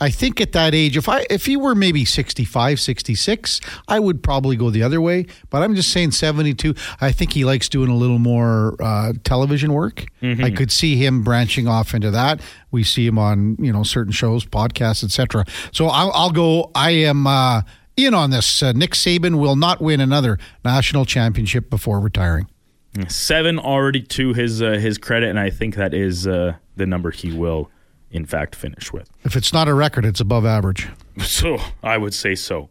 I think at that age, if I if he were maybe 65, 66, I would probably go the other way. But I'm just saying 72. I think he likes doing a little more uh, television work. I could see him branching off into that. We see him on you know certain shows, podcasts, etc. So I'll, I'll go. I am uh, in on this. Uh, Nick Saban will not win another national championship before retiring. Seven already to his uh, his credit, and I think that is uh, the number he will, in fact, finish with. If it's not a record, it's above average. (laughs) So I would say so.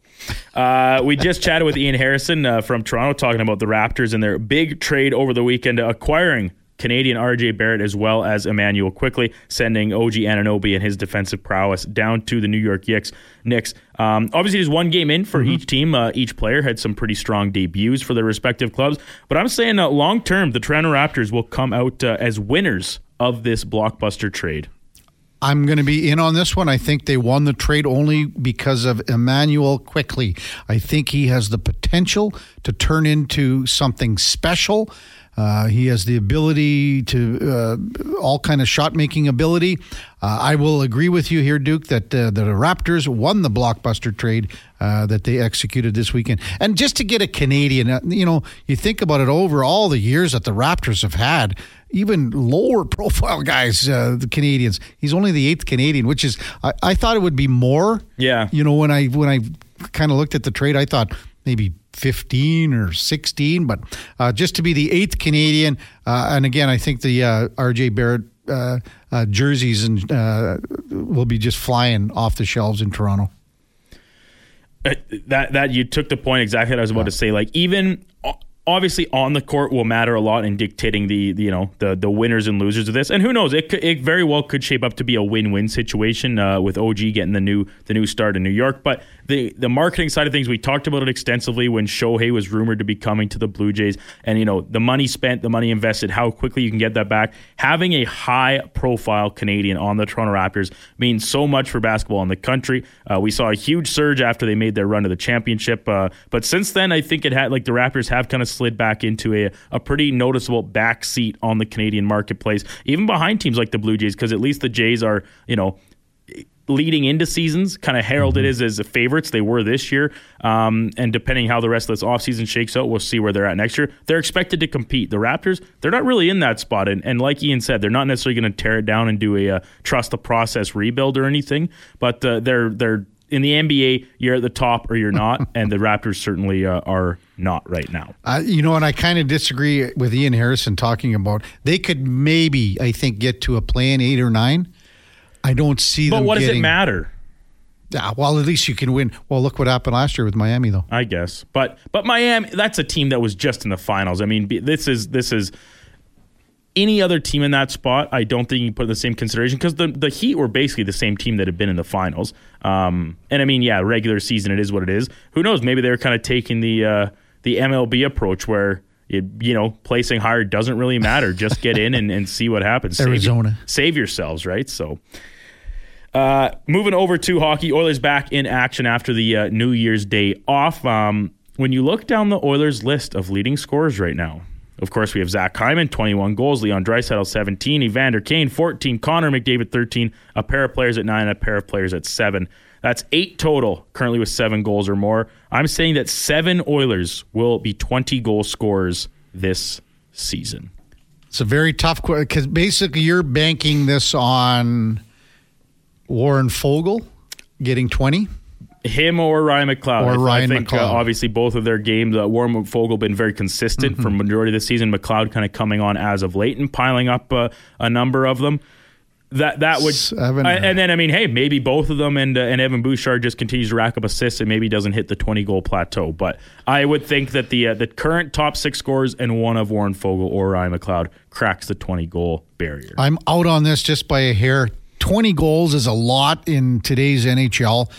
Uh, we just chatted with Ian Harrison uh, from Toronto talking about the Raptors and their big trade over the weekend, acquiring Canadian RJ Barrett as well as Immanuel Quickley, sending OG Anunoby and his defensive prowess down to the New York Knicks. Knicks. Um, obviously, there's one game in for each team. Uh, each player had some pretty strong debuts for their respective clubs. But I'm saying long term, the Toronto Raptors will come out uh, as winners of this blockbuster trade. I'm going to be in on this one. I think they won the trade only because of Immanuel Quickley. I think he has the potential to turn into something special. Uh, he has the ability to uh, all kind of shot making ability. Uh, I will agree with you here, Duke, that uh, the Raptors won the blockbuster trade uh, that they executed this weekend. And just to get a Canadian, uh, you know, you think about it over all the years that the Raptors have had, even lower (laughs) profile guys, uh, the Canadians. He's only the eighth Canadian, which is I, I thought it would be more. Yeah. You know, when I when I kind of looked at the trade, I thought maybe 15 or 16, but uh, just to be the eighth Canadian, uh, and again, I think the uh, RJ Barrett uh, uh, jerseys and uh, will be just flying off the shelves in Toronto. That that you took the point exactly what I was about to say. Like even obviously on the court will matter a lot in dictating the, the you know the the winners and losers of this. And who knows, it could, it very well could shape up to be a win win situation uh, with OG getting the new the new start in New York. But the the marketing side of things, we talked about it extensively when Shohei was rumored to be coming to the Blue Jays, and you know the money spent, the money invested, how quickly you can get that back. Having a high profile Canadian on the Toronto Raptors means so much for basketball in the country. Uh, we saw a huge surge after they made their run to the championship, uh, but since then, I think it had like the Raptors have kind of slid back into a a pretty noticeable back seat on the Canadian marketplace, even behind teams like the Blue Jays, because at least the Jays are you know leading into seasons, kind of heralded as, as favorites. They were this year. Um, and depending how the rest of this offseason shakes out, we'll see where they're at next year. They're expected to compete. The Raptors, they're not really in that spot. And, and like Ian said, they're not necessarily going to tear it down and do a uh, trust the process rebuild or anything, but uh, they're, they're, in the NBA, you're at the top or you're not, (laughs) and the Raptors certainly uh, are not right now. Uh, you know, and I kind of disagree with Ian Harrison talking about they could maybe, I think, get to a play-in eight or nine. I don't see But them. what does it matter? Yeah, well, at least you can win. Well, look what happened last year with Miami, though. I guess. But but Miami, that's a team that was just in the finals. I mean, this is this is any other team in that spot. I don't think you put in the same consideration because the the Heat were basically the same team that had been in the finals. Um, and I mean, yeah, regular season it is what it is. Who knows? Maybe they were kind of taking the uh, the MLB approach where. It, you know, placing higher doesn't really matter. Just get in and, and see what happens. (laughs) Save- Arizona. save yourselves, right? So, uh, moving over to hockey, Oilers back in action after the uh, New Year's Day off. Um, when you look down the Oilers list of leading scorers right now, Of course, we have Zach Hyman, 21 goals, Leon Draisaitl, 17, Evander Kane, 14, Connor McDavid, 13, a pair of players at 9, a pair of players at 7. That's eight total, currently with seven goals or more. I'm saying that seven Oilers will be 20 goal scorers this season. It's a very tough question because basically you're banking this on Warren Foegele getting 20. Him or Ryan McLeod. Or I- Ryan I think McLeod. Uh, obviously both of their games. Uh, Warren Foegele been very consistent for majority of the season. McLeod kind of coming on as of late and piling up uh, a number of them. That that would Seven. I- and then I mean, hey, maybe both of them and uh, and Evan Bouchard just continues to rack up assists and maybe doesn't hit the twenty goal plateau. But I would think that the uh, the current top six scores and one of Warren Foegele or Ryan McLeod cracks the twenty goal barrier. I'm out on this just by a hair. 20 goals is a lot in today's NHL.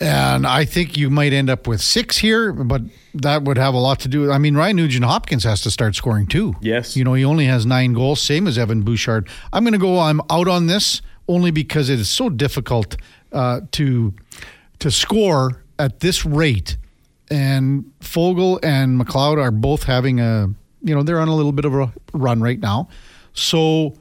And I think you might end up with six here, but that would have a lot to do. I mean, Ryan Nugent Hopkins has to start scoring too. Yes. You know, he only has nine goals, same as Evan Bouchard. I'm going to go, I'm out on this only because it is so difficult uh, to to score at this rate. And Foegele and McLeod are both having a, you know, they're on a little bit of a run right now. So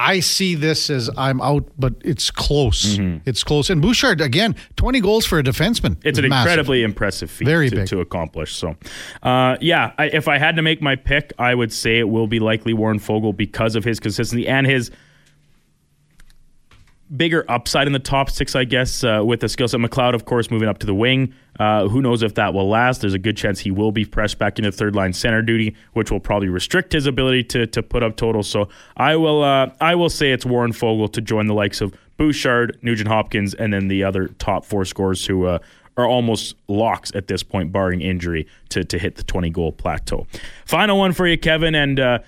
I see this as I'm out, but it's close. It's close. And Bouchard, again, 20 goals for a defenseman. It's an massive. incredibly impressive feat Very to, big. to accomplish. So, uh, yeah, I, if I had to make my pick, I would say it will be likely Warren Foegele because of his consistency and his bigger upside in the top six, I guess, uh, with the skill set. McLeod, of course, moving up to the wing. Uh, who knows if that will last? There's a good chance he will be pressed back into third line center duty, which will probably restrict his ability to to put up totals. So I will uh, I will say it's Warren Foegele to join the likes of Bouchard, Nugent Hopkins, and then the other top four scorers who. Uh, are almost locks at this point, barring injury, to, to hit the 20 goal plateau. Final one for you, Kevin. And uh,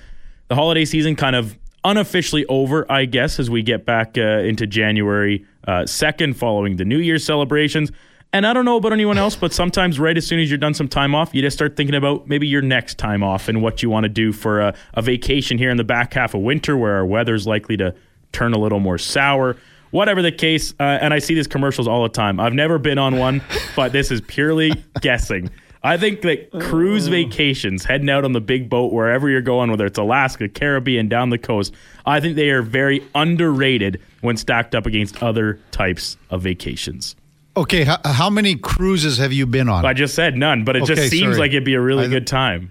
the holiday season kind of unofficially over, I guess, as we get back uh, into January uh, 2nd following the New Year's celebrations. And I don't know about anyone else, but sometimes right as soon as you're done some time off, you just start thinking about maybe your next time off and what you want to do for a, a vacation here in the back half of winter where our weather's likely to turn a little more sour. Whatever the case, uh, and I see these commercials all the time. I've never been on one, but this is purely guessing. I think that cruise vacations, heading out on the big boat wherever you're going, whether it's Alaska, Caribbean, down the coast, I think they are very underrated when stacked up against other types of vacations. Okay, how, how many cruises have you been on? I just said none, but it Okay, just seems sorry. like it'd be a really I- good time.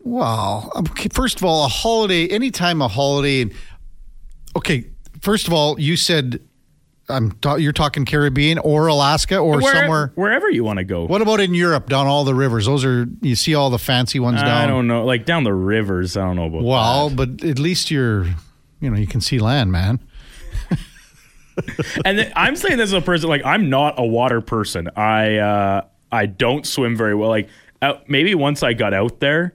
Wow. Okay, first of all, a holiday, anytime a holiday. Okay, first of all, you said I'm ta- you're talking Caribbean or Alaska or Where- somewhere. wherever you want to go. What about in Europe, down all the rivers? Those are you see all the fancy ones down. I don't know, like down the rivers. I don't know about Well, that. but at least you're, you know, you can see land, man. and then, I'm saying this as a person like I'm not a water person. I uh, I don't swim very well. Like uh, maybe once I got out there,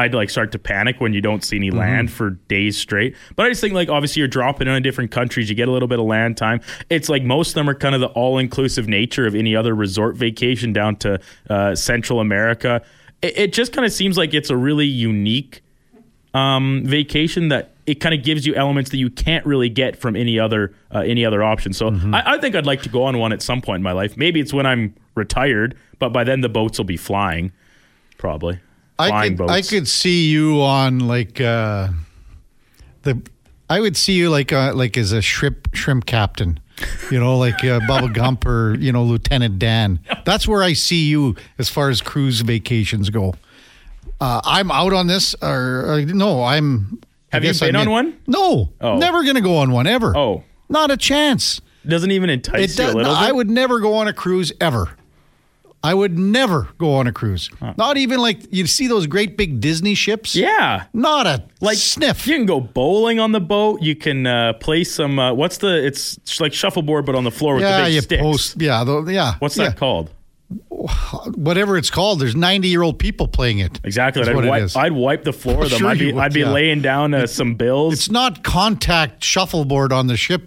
I'd like start to panic when you don't see any land for days straight. But I just think like obviously you're dropping in on different countries, you get a little bit of land time. It's like most of them are kind of the all inclusive nature of any other resort vacation down to uh, Central America. It, it just kind of seems like it's a really unique um, vacation that it kind of gives you elements that you can't really get from any other uh, any other option. So I, I think I'd like to go on one at some point in my life. Maybe it's when I'm retired, but by then the boats will be flying, probably I could boats. I could see you on like uh, the. I would see you like uh, like as a shrimp shrimp captain, you know, like uh, Bubba (laughs) Gump or you know Lieutenant Dan. That's where I see you as far as cruise vacations go. Uh, I'm out on this, or, or no, I'm. Have you been I'm on in. one? No, Oh. never going to go on one ever. Oh. not a chance. Doesn't even entice It you a does, little bit. I would never go on a cruise ever. I would never go on a cruise. Not even like you see those great big Disney ships. yeah. Not a Like sniff. You can go bowling on the boat. You can uh, play some. Uh, what's the? It's like shuffleboard, but on the floor with yeah, the big you sticks. post. Yeah, the, yeah. What's yeah. that called? (sighs) Whatever it's called. There's 90 year old people playing it. Exactly. I'd what it wipe, is. I'd wipe the floor of them. Sure I'd be, would, I'd be yeah. laying down uh, some bills. It's not contact shuffleboard on the ship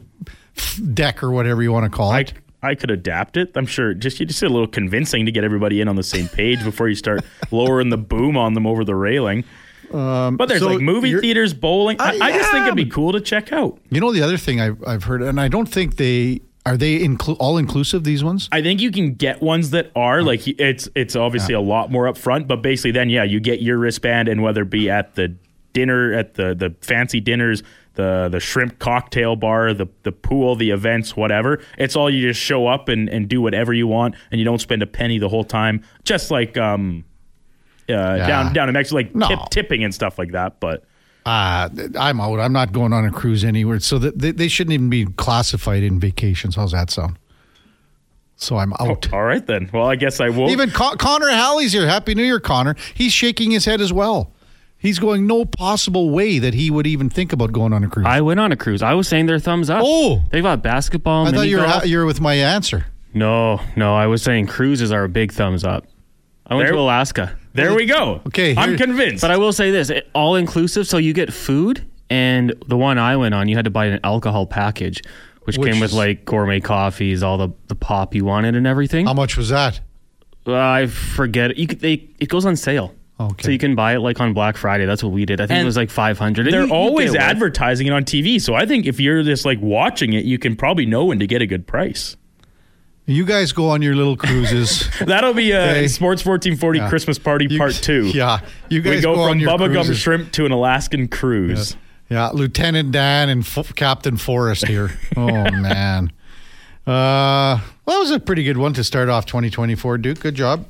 deck or whatever you want to call it. I could adapt it. I'm sure. Just you just a little convincing to get everybody in on the same page before you start (laughs) lowering the boom on them over the railing. but there's Um, so like movie theaters, bowling. I, Uh, I just think it'd be cool to check out. You know the other thing I've, I've heard, and I don't think they Are they inclu- all inclusive? These ones? I think you can get ones that are Oh. like it's it's obviously a lot more upfront, but basically then yeah, you get your wristband and whether it be at the dinner at the the fancy dinners, the the shrimp cocktail bar, the the pool, the events, whatever. It's all you just show up and, and do whatever you want and you don't spend a penny the whole time. Just like um uh, down down in Mexico, like No. tip, tipping and stuff like that. But Uh, I'm out. I'm not going on a cruise anywhere. So that they, they shouldn't even be classified in vacations. How's that sound? So I'm out. all right then. Well, I guess I will. Even Con- Connor Halley's here. Happy New Year, Connor. He's shaking his head as well. He's going no possible way that he would even think about going on a cruise. I went on a cruise. I was saying their thumbs up. Oh. They've got basketball. I thought you were golf. you were with my answer. No, no. I was saying cruises are a big thumbs up. I went There- to Alaska. there we go. Okay, I'm convinced. But I will say this: it- all inclusive. So you get food, and the one I went on, you had to buy an alcohol package, which, Which came with like gourmet coffees, all the the pop you wanted, and everything. How much was that? Uh, I forget. You could, they it goes on sale. Okay. So you can buy it like on Black Friday. That's what we did. I think And it was like five hundred. They're always advertising it on TV, so I think if you're just like watching it, you can probably know when to get a good price. You guys go on your little cruises. (laughs) That'll be a Okay. Sports 1440 Yeah. Christmas party You- part two. (laughs) Yeah, you guys we go, on from your bubblegum cruises. shrimp to an Alaskan cruise. Yeah, Lieutenant Dan and F- Captain Forrest here. (laughs) Oh man, uh, well, that was a pretty good one to start off 2024. Duke, good job.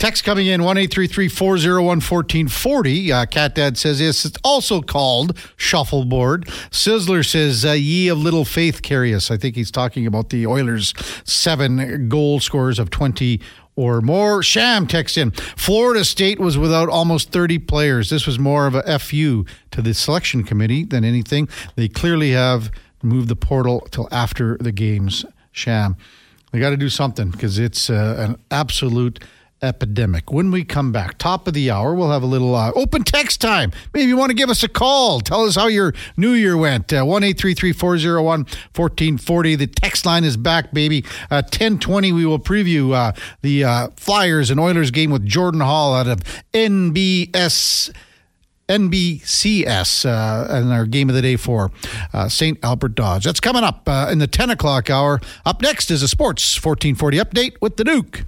Text coming in one eight three three four zero one fourteen forty. Uh, Cat Dad says yes. It's also called shuffleboard. Sizzler says uh, ye of little faith Karius. I think he's talking about the Oilers' seven goal scores of twenty or more. Sham text in. Florida State was without almost 30 players. This was more of a FU to the selection committee than anything. They clearly have moved the portal till after the games. Sham. They got to do something because it's uh, an absolute epidemic. When we come back, top of the hour, we'll have a little uh, open text time. Maybe you want to give us a call. Tell us how your new year went. Uh, One eight three three four zero one fourteen forty. The text line is back, baby. Uh, Ten twenty. We will preview uh, the uh, Flyers and Oilers game with Jordan Hall out of NBS. NBCS uh, and our game of the day for uh, St. Albert Dodge. That's coming up uh, in the 10 o'clock hour. Up next is a Sports 1440 update with the Duke.